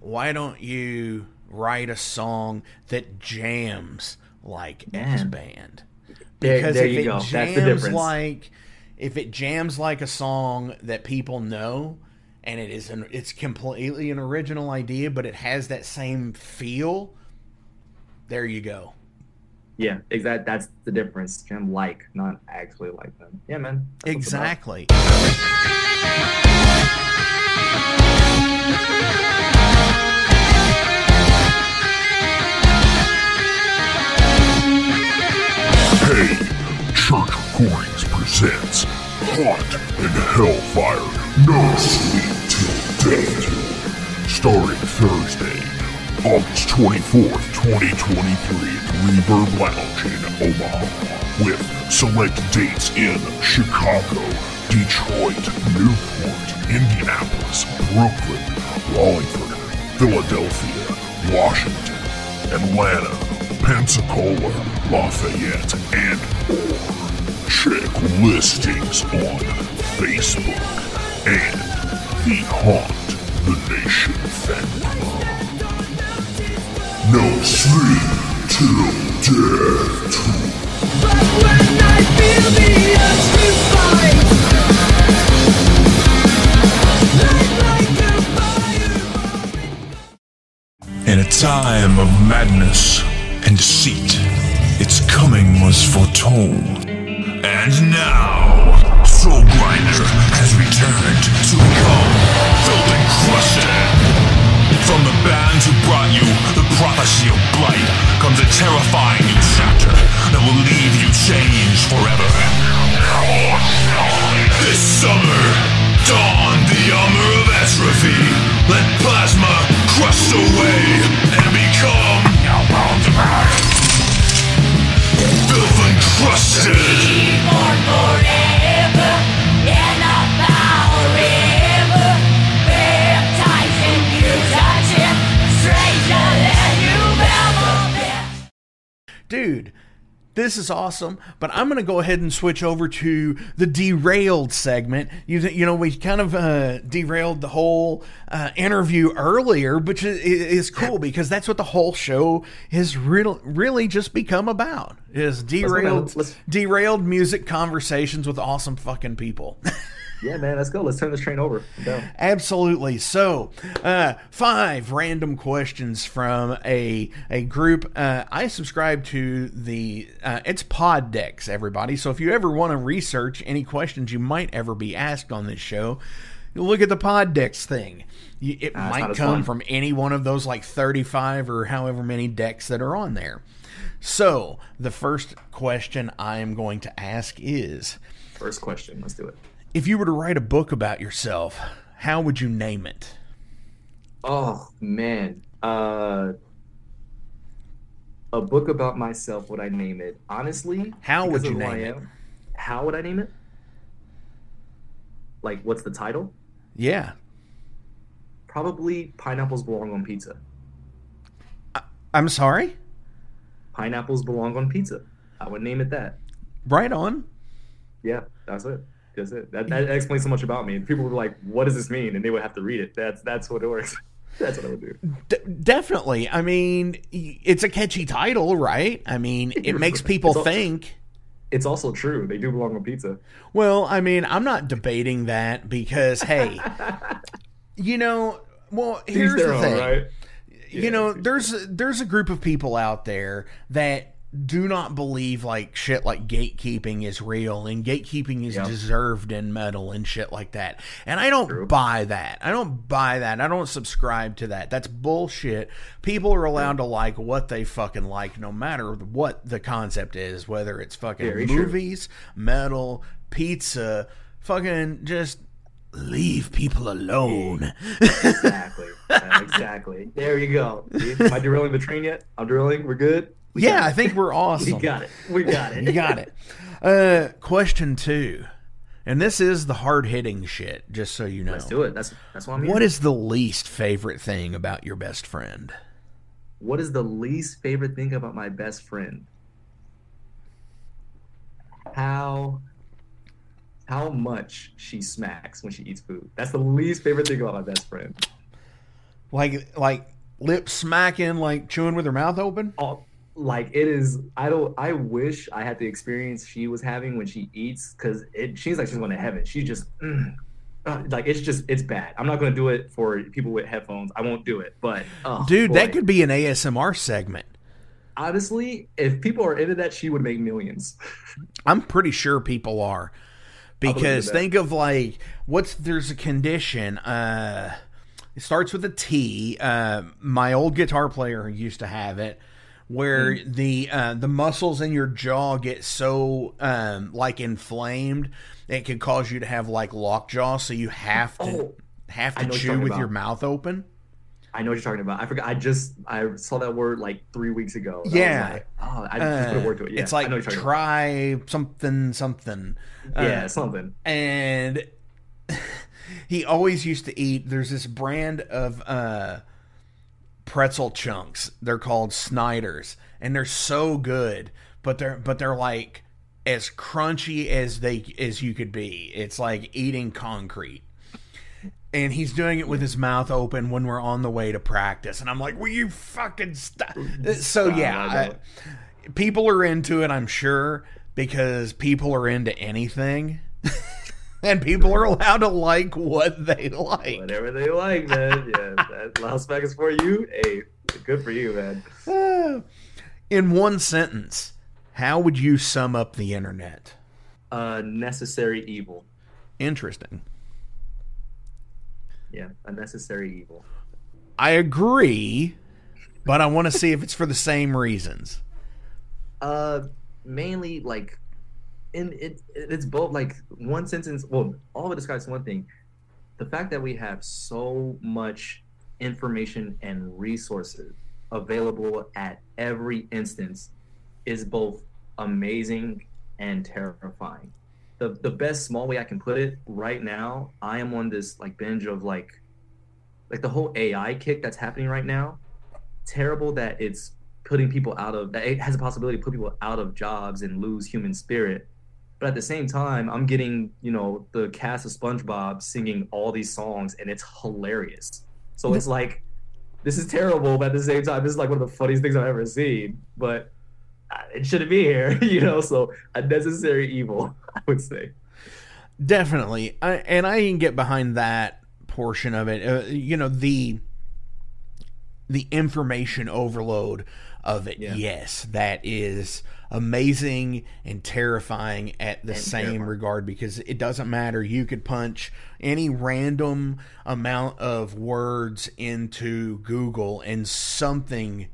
why don't you write a song that jams like X band? Because there if you it go. jams That's the difference. like if it jams like a song that people know and it is an it's completely an original idea but it has that same feel there you go yeah, exact. That's the difference. Jam like, not actually like them. Yeah, man. That's what's about. exactly Hey, Church Recordings presents Haunt and Hellfire No Sleep Till Death Starting Thursday, August 24th, 2023 at Reverb Lounge in Omaha. With select dates in Chicago, Detroit, Newport, Indianapolis, Brooklyn, Wallingford, Philadelphia, Washington, Atlanta, Pensacola, Lafayette, and more. Check listings on Facebook and the Haunt the Nation fan club. No sleep till death tour. When I feel the urge to fight, light like a fire. In a time of madness and deceit, its coming was foretold. And now, Soul Grinder has returned to become filled and crusted. From the bands who brought you the prophecy of blight comes a terrifying new chapter that will leave you changed forever. This summer, don the armor of atrophy. Let this is awesome but i'm going to go ahead and switch over to the derailed segment. You, you know we kind of uh, derailed the whole uh, interview earlier which is, is cool because that's what the whole show has really, really just become about is derailed derailed music conversations with awesome fucking people Yeah, man. Let's go. Let's turn this train over. Absolutely. So, uh, five random questions from a a group. Uh, I subscribe to the uh, it's decks. Everybody. So if you ever want to research any questions you might ever be asked on this show, look at the Pod Decks thing. It Ah, might come from any one of those like thirty five or however many decks that are on there. So the first question I am going to ask is. First question. Let's do it. If you were to write a book about yourself, how would you name it? Oh man. Uh a book about myself, would I name it? Honestly, How would you name I it? am, How would I name it? Like what's the title? Yeah. Probably pineapples belong on pizza. I'm sorry? Pineapples belong on pizza. I would name it that. Right on. Yeah, that's it. That's it. That, that explains so much about me. People were like, "What does this mean?" And they would have to read it. That's that's what it works. That's what I would do. D- definitely. I mean, it's a catchy title, right? I mean, it makes people It's think. It's also true. They do belong on pizza. Well, I mean, I'm not debating that because, hey, you know, well, here's the own, thing. right? you Yeah, know there's there's a group of people out there that do not believe like shit like gatekeeping is real and gatekeeping is Yep. deserved in metal and shit like that. And I don't True. buy that. I don't buy that. I don't subscribe to that. That's bullshit. People are allowed to like what they fucking like no matter what the concept is, whether it's fucking Very true. movies, metal, pizza, fucking just leave people alone. Exactly. Exactly. There you go. Am I derailing the train yet? I'm derailing. We're good. We yeah, I think we're awesome. we got it. We got it. You got it. Uh, question two, and this is the hard hitting shit. Just so you know, Let's do it. That's that's what I'm. what is the least favorite thing about your best friend? What is the least favorite thing about my best friend? How how much she smacks when she eats food. That's the least favorite thing about my best friend. Like, like lip smacking, like chewing with her mouth open. Oh, like it is. I don't. I wish I had the experience she was having when she eats, because it. She's like she's going to heaven. She's just. mm, uh, like it's just it's bad. I'm not going to do it for people with headphones. I won't do it. But oh, Dude, that could be an ASMR segment. honestly, if people are into that, she would make millions. I'm pretty sure people are. Because think of like what's there's a condition. Uh it starts with a T. Uh my old guitar player used to have it where Hmm. the uh the muscles in your jaw get so um like inflamed it could cause you to have like lockjaw so you have to Oh, have to know what you're chew with about. your mouth open. I know what you're talking about. I forgot. I just I saw that word like three weeks ago. and I Yeah. like, oh, I just put a Uh, word to it. Yeah, it's I like know what you're talking try something something. about. Uh, Yeah, something. and he always used to eat there's this brand of uh pretzel chunks. They're called Snyder's and they're so good but they're but they're like as crunchy as they as you could be. It's like eating concrete. And he's doing it with his mouth open when we're on the way to practice. And i'm like will you fucking stop so yeah I- people are into it i'm sure because people are into anything and people are allowed to like what they like Whatever they like, man. Yeah, that smack is for you. Hey, good for you, man. In one sentence how would you sum up the internet Uh, necessary evil. interesting Yeah, a necessary evil. i agree but i want to see if it's for the same reasons Uh, mainly like, in it, it's both like one sentence. Well, all of it describes one thing: the fact that we have so much information and resources available at every instance is both amazing and terrifying. The the best small way I can put it right now, I am on this like binge of like like the whole AI kick that's happening right now. Terrible that it's putting people out of that it has a possibility to put people out of jobs and lose human spirit. But at the same time, I'm getting, you know, the cast of SpongeBob singing all these songs and it's hilarious. So it's like this is terrible, but at the same time, this is like one of the funniest things I've ever seen. But uh, it shouldn't be here, you know. So a necessary evil, I would say. Definitely, I, and I can get behind that portion of it. Uh, you know the the information overload of it. Yeah. Yes, that is amazing and terrifying at the And same terrifying. regard because it doesn't matter. You could punch any random amount of words into Google and something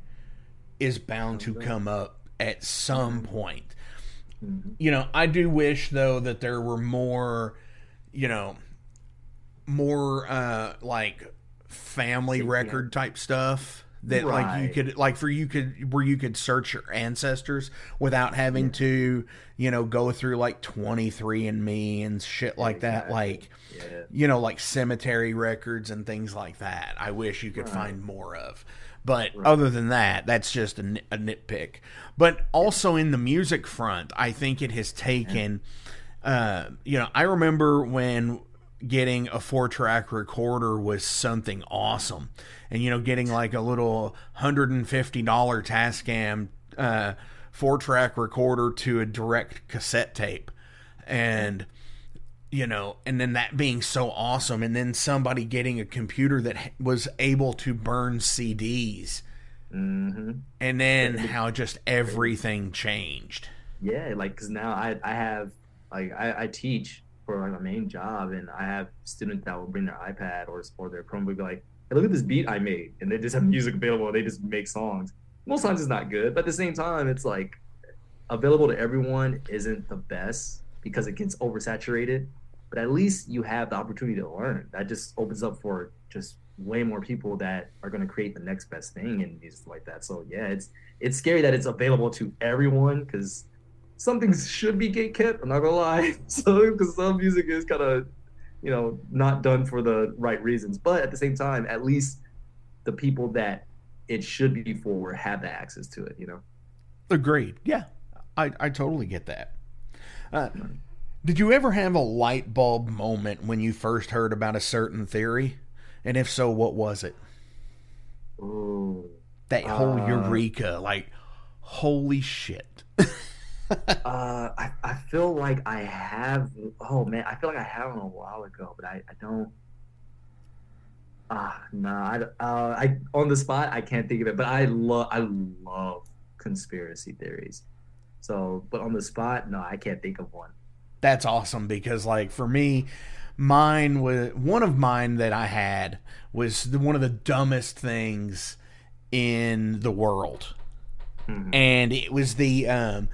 is bound to come up at some point you know, I do wish though that there were more, you know, more uh like family record type stuff that like you could like for you could where you could search your ancestors without having to, you know, go through like 23andMe and shit like that like Yeah. you know, like cemetery records and things like that. I wish you could Right. find more of. But other than that, that's just a, nit- a nitpick. But also in the music front, I think it has taken, uh, you know, I remember when getting a four track recorder was something awesome. And, you know, getting like a little $150 Tascam uh, four track recorder to a direct cassette tape. And, you know, and then that being so awesome, and then somebody getting a computer that was able to burn CDs hmm and then how just everything changed. Yeah, like because now I I have like I, I teach for like my main job, and I have students that will bring their iPad or or their Chromebook, be like, hey, look at this beat I made, and they just have music available. They just make songs. Most times it's not good, but at the same time, it's like available to everyone isn't the best because it gets oversaturated. But at least you have the opportunity to learn. That just opens up for just way more people that are going to create the next best thing and music like that. So yeah, it's it's scary that it's available to everyone because some things should be gate kept. I'm not gonna lie. So because some music is kind of you know not done for the right reasons, but at the same time, at least the people that it should be for have the access to it. You know. Agreed. Yeah, I, I totally get that. Uh, did you ever have a light bulb moment when you first heard about a certain theory? And if so, what was it? Ooh. That whole Uh, eureka, like, holy shit. Uh, I, I feel like I have. Oh man, I feel like I have one a while ago, but I, I don't. Ah, no, I, uh, I on the spot I can't think of it, but I love I love conspiracy theories. So, but on the spot, no, I can't think of one. That's awesome because, like, for me, mine was one of mine that I had was the, one of the dumbest things in the world. Mhm. and it was the um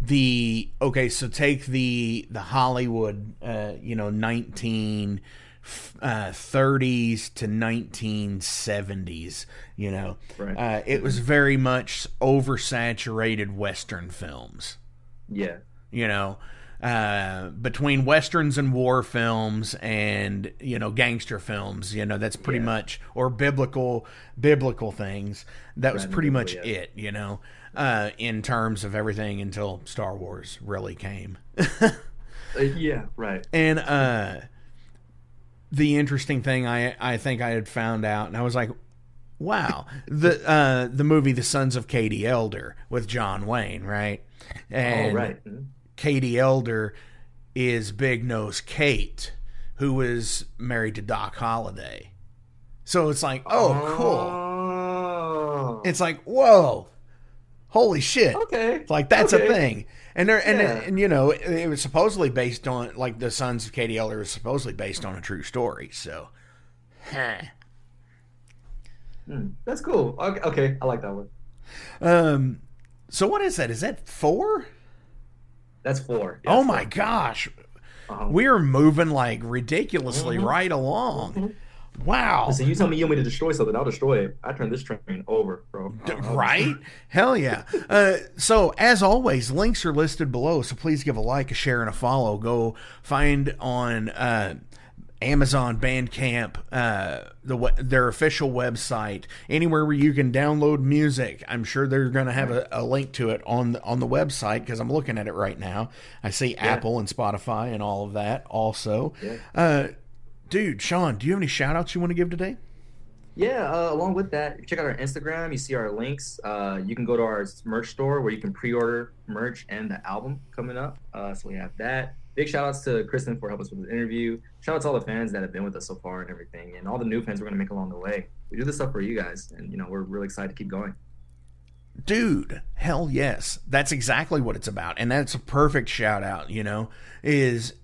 the okay so take the the hollywood uh you know 19 uh 30s to 1970s you know Right. uh it was very much oversaturated western films Yeah, you know uh, between westerns and war films and you know gangster films you know that's pretty Yeah. much or biblical biblical things that was pretty much yeah. it you know uh, in terms of everything until star wars really came Uh, yeah, right. and uh, the interesting thing I I think I had found out, and I was like, wow, the uh, the movie The Sons of Katie Elder with John Wayne, right? And oh, right. Mhm. Katie Elder is Big Nose Kate, who was married to Doc Holliday. So it's like, oh, cool. Oh. It's like, whoa, holy shit. okay. It's like that's Okay. a thing. And there and, Yeah. and you know, it, it was supposedly based on like the Sons of Katie Elder was supposedly based on a true story. So, huh. Hmm, That's cool. Okay, okay, I like that one. um, so what is that? Is that four? That's four. Yeah, oh that's my four. gosh, Uh-huh. we are moving like ridiculously Mhm. right along. Wow. Listen, you tell me you want me to destroy something, I'll destroy it. I turn this train over, bro. Right? Hell yeah. Uh, so, as always, links are listed below. So, please give a like, a share, and a follow. Go find on uh, Amazon, Bandcamp, uh, the their official website, anywhere where you can download music. I'm sure they're going to have a, a link to it on the, on the website because I'm looking at it right now. I see Apple and Spotify and all of that also. Yeah. Dude, Sean, do you have any shout outs you want to give today? Yeah, uh, along with that, check out our Instagram, you see our links. Uh, you can go to our merch store where you can pre-order merch and the album coming up. Uh, so we have that. Big shout outs to Kristen for helping us with the interview. Shout out to all the fans that have been with us so far and everything, and all the new fans we're gonna make along the way. We do this stuff for you guys, and you know we're really excited to keep going. dude hell yes that's exactly what it's about and that's a perfect shout out you know is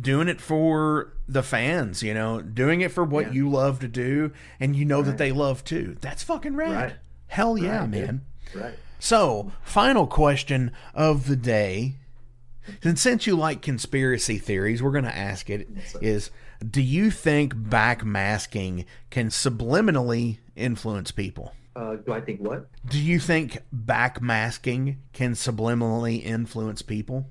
doing it for the fans you know doing it for what Yeah. you love to do and you know that they love too that's fucking rad Right. hell yeah Right, dude. man Right. so final question of the day and since you like conspiracy theories we're going to ask it is do you think backmasking can subliminally influence people Uh, do I think what? do you think backmasking can subliminally influence people?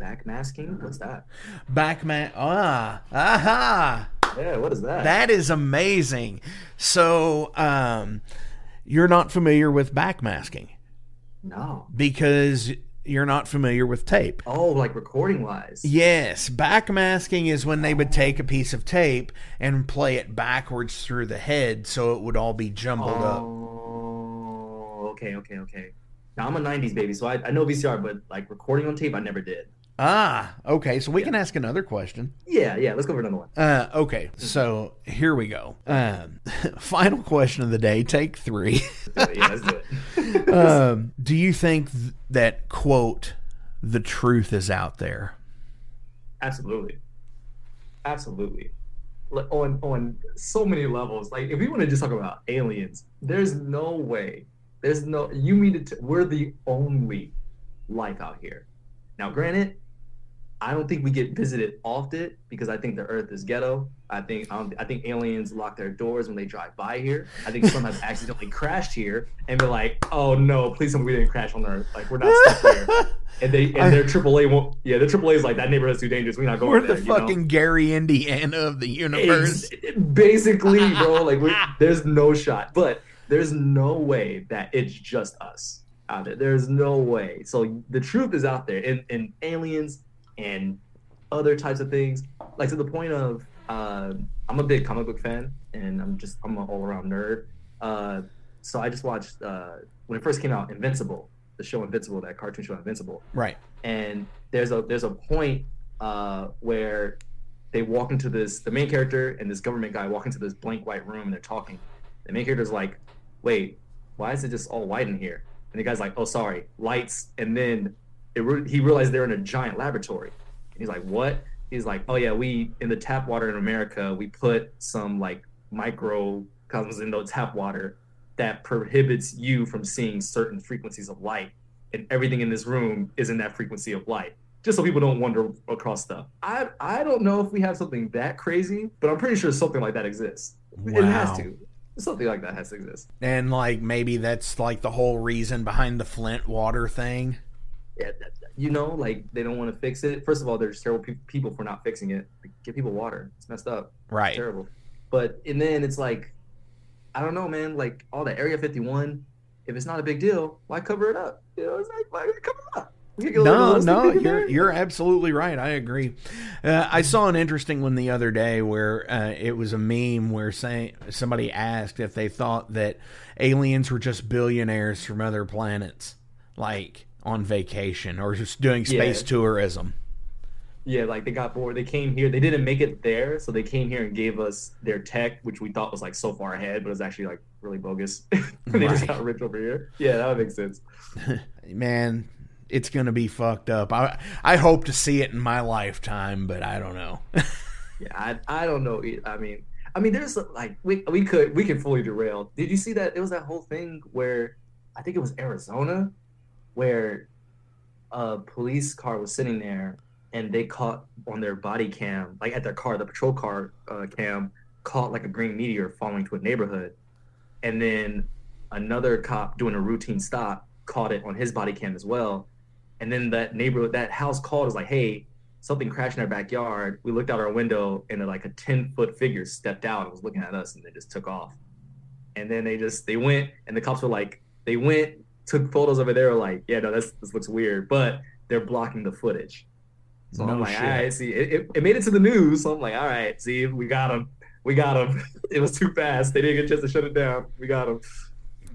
Backmasking? What's that? Backma ah aha Yeah, what is that? that is amazing. So um you're not familiar with backmasking No. because you're not familiar with tape. Oh, like recording wise. Yes, backmasking is when they would take a piece of tape and play it backwards through the head so it would all be jumbled up. Oh, okay, okay, okay. Now I'm a '90s baby, so I, I know VCR, but like recording on tape, I never did. Ah, okay. So we can ask another question. Yeah, yeah. Let's go for another one. Uh, okay, so here we go. Um, final question of the day, take three. yeah, let's do it. um, do you think th- that quote, "the truth is out there"? Absolutely, absolutely. Like, on on so many levels. Like if we want to just talk about aliens, there's no way. There's no. You mean it? We're the only life out here. Now, granted, I don't think we get visited often because I think the Earth is ghetto. I think um, I think aliens lock their doors when they drive by here. I think some have accidentally crashed here and be like, "Oh no, please tell me we didn't crash on Earth. Like we're not stuck here." And they and their AAA won't. Yeah, their AAA is like that neighborhood's too dangerous. We're not going We're there. the you know? fucking Gary, Indiana of the universe. Ex- basically, bro. Like we there's no shot, but there's no way that it's just us out there. There's no way. So the truth is out there, and, and aliens and other types of things. Like to the point of, uh, I'm a big comic book fan, and I'm just I'm an all around nerd. Uh, so I just watched uh, when it first came out, Invincible, the show Invincible, that cartoon show Invincible Right. and there's a there's a point uh, where they walk into this the main character and this government guy walk into this blank white room and they're talking. The main character's like, "Wait, why is it just all white in here?" And the guy's like, "Oh, sorry, lights." And then re- he realized they're in a giant laboratory. And he's like, "What?" He's like, "Oh yeah, we in the tap water in America, we put some like microcosms in the tap water that prohibits you from seeing certain frequencies of light." and everything in this room is in that frequency of light. Just so people don't wander across stuff. I I don't know if we have something that crazy, but I'm pretty sure something like that exists. It has to. Something like that has to exist. And like maybe that's like the whole reason behind the Flint water thing. Yeah, that- that- you know, like they don't want to fix it. First of all, there's terrible pe- people for not fixing it. Like, give people water. It's messed up. Right. terrible. But and then it's like, I don't know, man. Like all the Area 51, if it's not a big deal, why cover it up? You know, it's like why cover it up? We could get a No, no, sneak peek in you're you're absolutely right. I agree. Uh, I saw an interesting one the other day where uh, it was a meme where saying somebody asked if they thought that aliens were just billionaires from other planets, like on vacation or just doing space Yeah. tourism. Yeah, like they got bored. They came here. They didn't make it there, so they came here and gave us their tech, which we thought was like so far ahead, but it was actually like really bogus. they just got rich over here. Yeah, that would make sense. Man, it's gonna be fucked up. I I hope to see it in my lifetime, but I don't know. Yeah, I, I don't know. I mean, I mean, there's like we we could we could fully derail. Did you see that? It was that whole thing where I think it was Arizona, where a police car was sitting there and they caught on their body cam, like at their car, the patrol car uh, cam, caught like a green meteor falling to a neighborhood, and then another cop doing a routine stop caught it on his body cam as well, and then that neighborhood, that house called was like, hey something crashed in our backyard. We looked out our window and like a 10 foot figure stepped out and was looking at us and they just took off. And then they just, they went and the cops were like, they went, took photos over there, were like, yeah, no, that's, this looks weird, but they're blocking the footage. So No I'm like, shit. all right, see, it, it, it made it to the news. So I'm like, all right, see, we got him. We got him. it was too fast. They didn't get a chance to shut it down. We got him.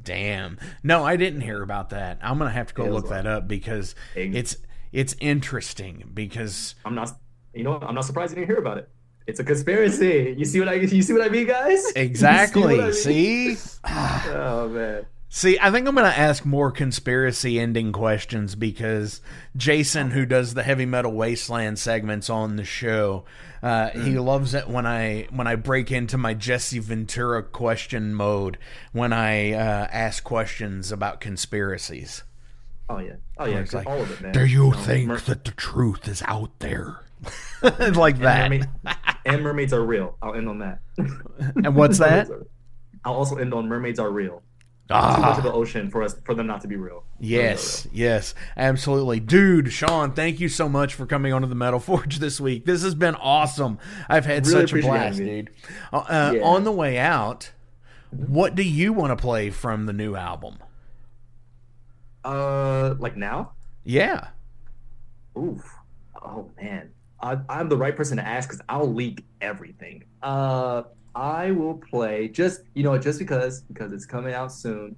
Damn. No, I didn't hear about that. I'm gonna have to go it look that up because it's it's interesting because I'm not, you know, I'm not surprised you didn't hear about it. It's a conspiracy. You see what I, you see what I mean, guys? You see I exactly. mean? See, Oh man. See, I think I'm gonna ask more conspiracy ending questions because Jason, who does the heavy metal wasteland segments on the show, uh, he loves it when I when I break into my Jesse Ventura question mode when I uh, ask questions about conspiracies. Oh yeah. Oh yeah. Like, all of it, man. Do you think mer- that the truth is out there? like and, that. mermaid- and mermaids are real. I'll end on that. And what's that? I'll also end on mermaids are real. Too much of the Ah, ocean for us for them not to be real. yes, yes, absolutely, dude. Sean, thank you so much for coming onto the Metal Forge this week. This has been awesome. I've had Really such a blast, having dude. Uh, uh, Yeah. On the way out, what do you want to play from the new album? Uh, like now? Yeah, Oof. Oh man, I, I'm the right person to ask because I'll leak everything. Uh, I will play just you know just because because it's coming out soon.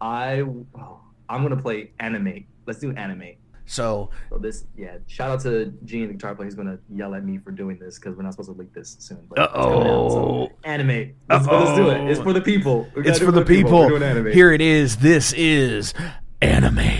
I oh, I'm gonna play anime. Let's do anime. So So this, yeah. Shout out to Gene, the guitar player. He's gonna yell at me for doing this because we're not supposed to leak this soon. Coming out, so anime. Let's, let's do it. It's for the people. It's for the people. Anime. Here it is. This is anime.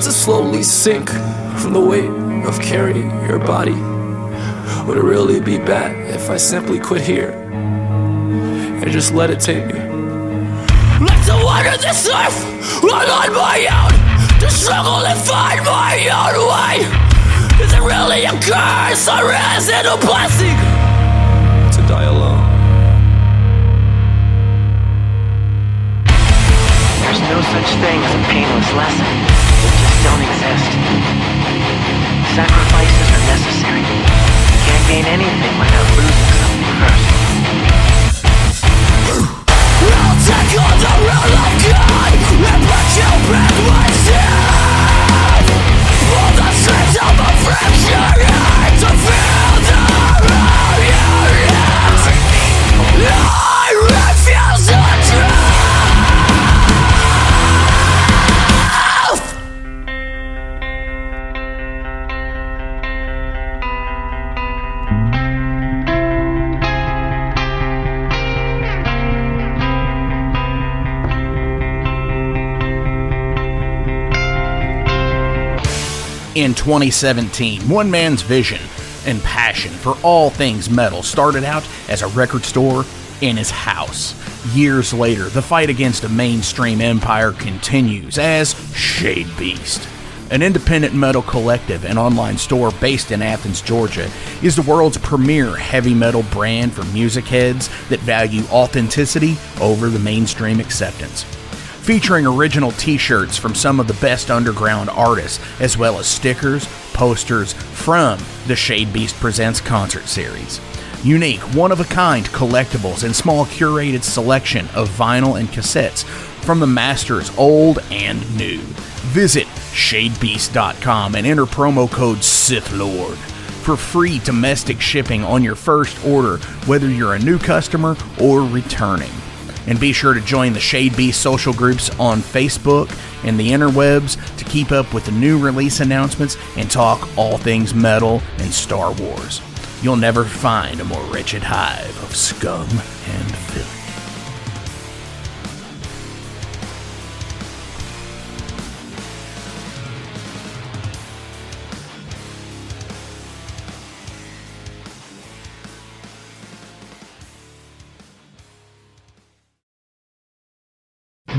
Start to slowly sink from the weight of carrying your body. Would it really be bad if I simply quit here and just let it take me? Like to wander this earth all on my own To struggle and find my own way Is it really a curse or is it a blessing To die alone There's no such thing as a painless lesson. Don't exist. Sacrifices are necessary. You can't gain anything without losing something first. I'll take on the role of God And put you back myself For the strength of a heart To feel the road you left I refuse In 2017, one man's vision and passion for all things metal started out as a record store in his house. Years later, the fight against a mainstream empire continues as Shade Beast. An independent metal collective and online store based in Athens, Georgia, is the world's premier heavy metal brand for music heads that value authenticity over the mainstream acceptance featuring original t shirts from some of the best underground artists, as well as stickers, posters from the Shadebeast Presents concert series. Unique, one of a kind collectibles and small curated selection of vinyl and cassettes from the masters old and new. Visit shadebeast.com and enter promo code SithLord for free domestic shipping on your first order, whether you're a new customer or returning. And be sure to join the Shadebeast social groups on Facebook and the interwebs to keep up with the new release announcements and talk all things metal and Star Wars. You'll never find a more wretched hive of scum and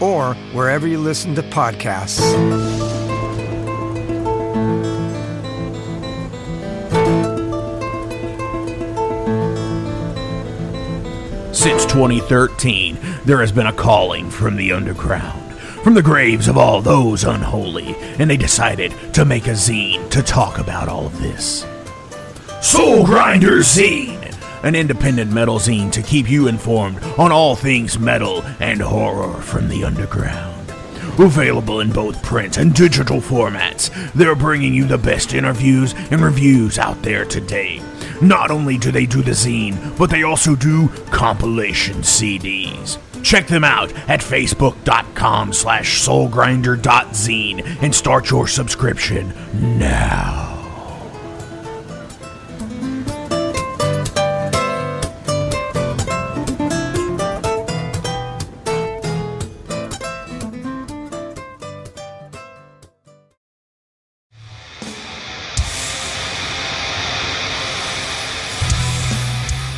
or wherever you listen to podcasts. Since 2013, there has been a calling from the underground, from the graves of all those unholy, and they decided to make a zine to talk about all of this. Soul Grinder Zine, an independent metal zine to keep you informed on all things metal and horror from the underground. Available in both print and digital formats, they're bringing you the best interviews and reviews out there today. Not only do they do the zine, but they also do compilation CDs. Check them out at facebook.com slash soulgrinder.zine and start your subscription now.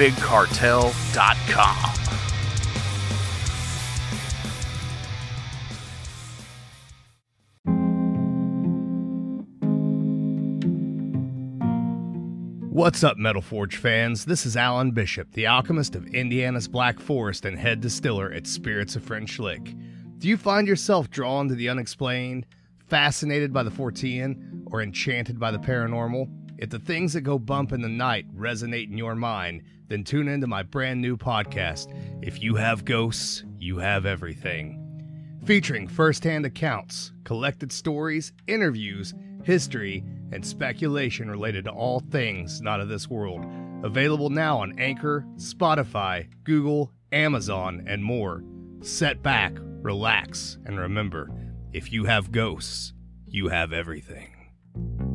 unchainedtapes.bigcartel.com. What's up, Metal Forge fans? This is Alan Bishop, the alchemist of Indiana's Black Forest and head distiller at Spirits of French Lick. Do you find yourself drawn to the unexplained, fascinated by the Fortean, or enchanted by the paranormal? If the things that go bump in the night resonate in your mind, then tune into my brand new podcast, If You Have Ghosts, You Have Everything. Featuring first hand accounts, collected stories, interviews, history, and speculation related to all things not of this world. Available now on Anchor, Spotify, Google, Amazon, and more. Set back, relax, and remember if you have ghosts, you have everything.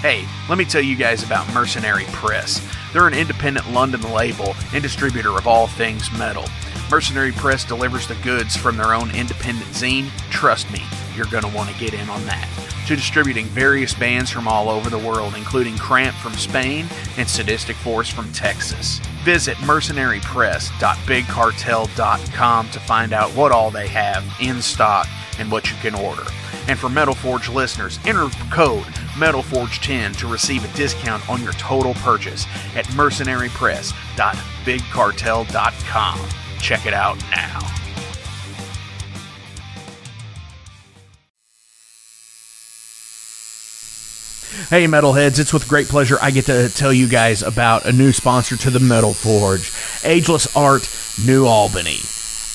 Hey, let me tell you guys about Mercenary Press. They're an independent London label and distributor of all things metal. Mercenary Press delivers the goods from their own independent zine. Trust me, you're going to want to get in on that. To distributing various bands from all over the world, including Cramp from Spain and Sadistic Force from Texas. Visit mercenarypress.bigcartel.com to find out what all they have in stock and what you can order. And for Metal Forge listeners, enter code METALFORGE10 to receive a discount on your total purchase at mercenarypress.bigcartel.com. Check it out now. Hey, Metalheads, it's with great pleasure I get to tell you guys about a new sponsor to the Metal Forge Ageless Art New Albany.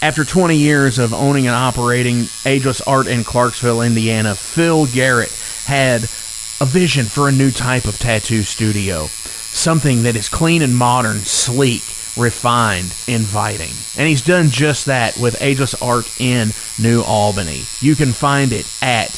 After 20 years of owning and operating Ageless Art in Clarksville, Indiana, Phil Garrett had a vision for a new type of tattoo studio. Something that is clean and modern, sleek, refined, inviting. And he's done just that with Ageless Art in New Albany. You can find it at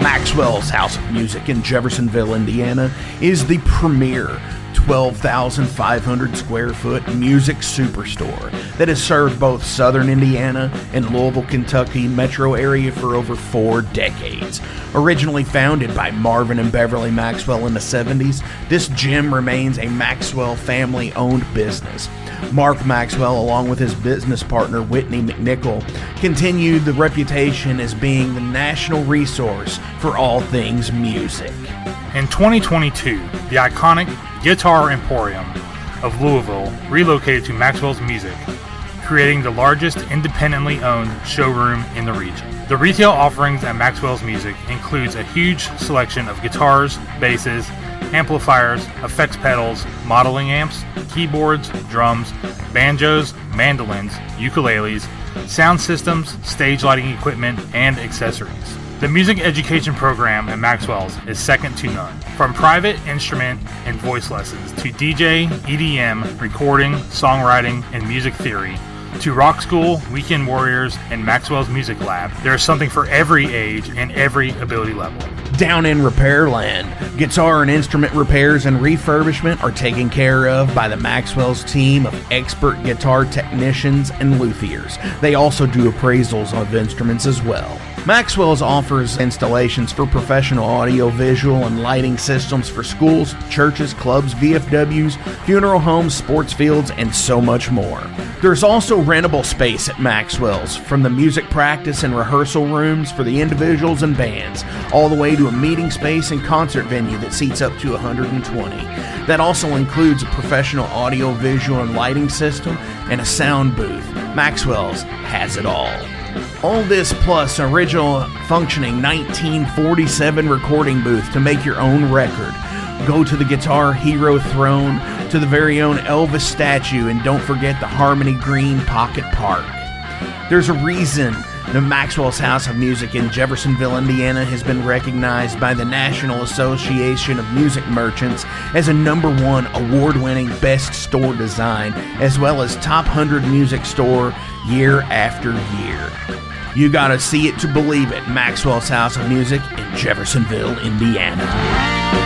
Maxwell's House of Music in Jeffersonville, Indiana, is the premier 12,500 square foot music superstore that has served both southern Indiana and Louisville, Kentucky metro area for over four decades. Originally founded by Marvin and Beverly Maxwell in the 70s, this gym remains a Maxwell family owned business. Mark Maxwell, along with his business partner Whitney McNichol, continued the reputation as being the national resource for all things music. In 2022, the iconic Guitar Emporium of Louisville relocated to Maxwell's Music, creating the largest independently owned showroom in the region. The retail offerings at Maxwell's Music includes a huge selection of guitars, basses, amplifiers, effects pedals, modeling amps, keyboards, drums, banjos, mandolins, ukuleles, sound systems, stage lighting equipment, and accessories. The music education program at Maxwell's is second to none. From private instrument and voice lessons to DJ, EDM, recording, songwriting, and music theory, to Rock School, Weekend Warriors, and Maxwell's Music Lab, there is something for every age and every ability level. Down in Repairland, guitar and instrument repairs and refurbishment are taken care of by the Maxwell's team of expert guitar technicians and luthiers. They also do appraisals of instruments as well. Maxwell's offers installations for professional audio, visual, and lighting systems for schools, churches, clubs, VFWs, funeral homes, sports fields, and so much more. There's also rentable space at Maxwell's, from the music practice and rehearsal rooms for the individuals and bands, all the way to a meeting space and concert venue that seats up to 120. That also includes a professional audio, visual, and lighting system and a sound booth. Maxwell's has it all. All this plus original functioning 1947 recording booth to make your own record. Go to the Guitar Hero throne, to the very own Elvis statue, and don't forget the Harmony Green Pocket Park. There's a reason the Maxwell's House of Music in Jeffersonville, Indiana has been recognized by the National Association of Music Merchants as a number one award winning best store design, as well as top 100 music store year after year. You gotta see it to believe it. Maxwell's House of Music in Jeffersonville, Indiana.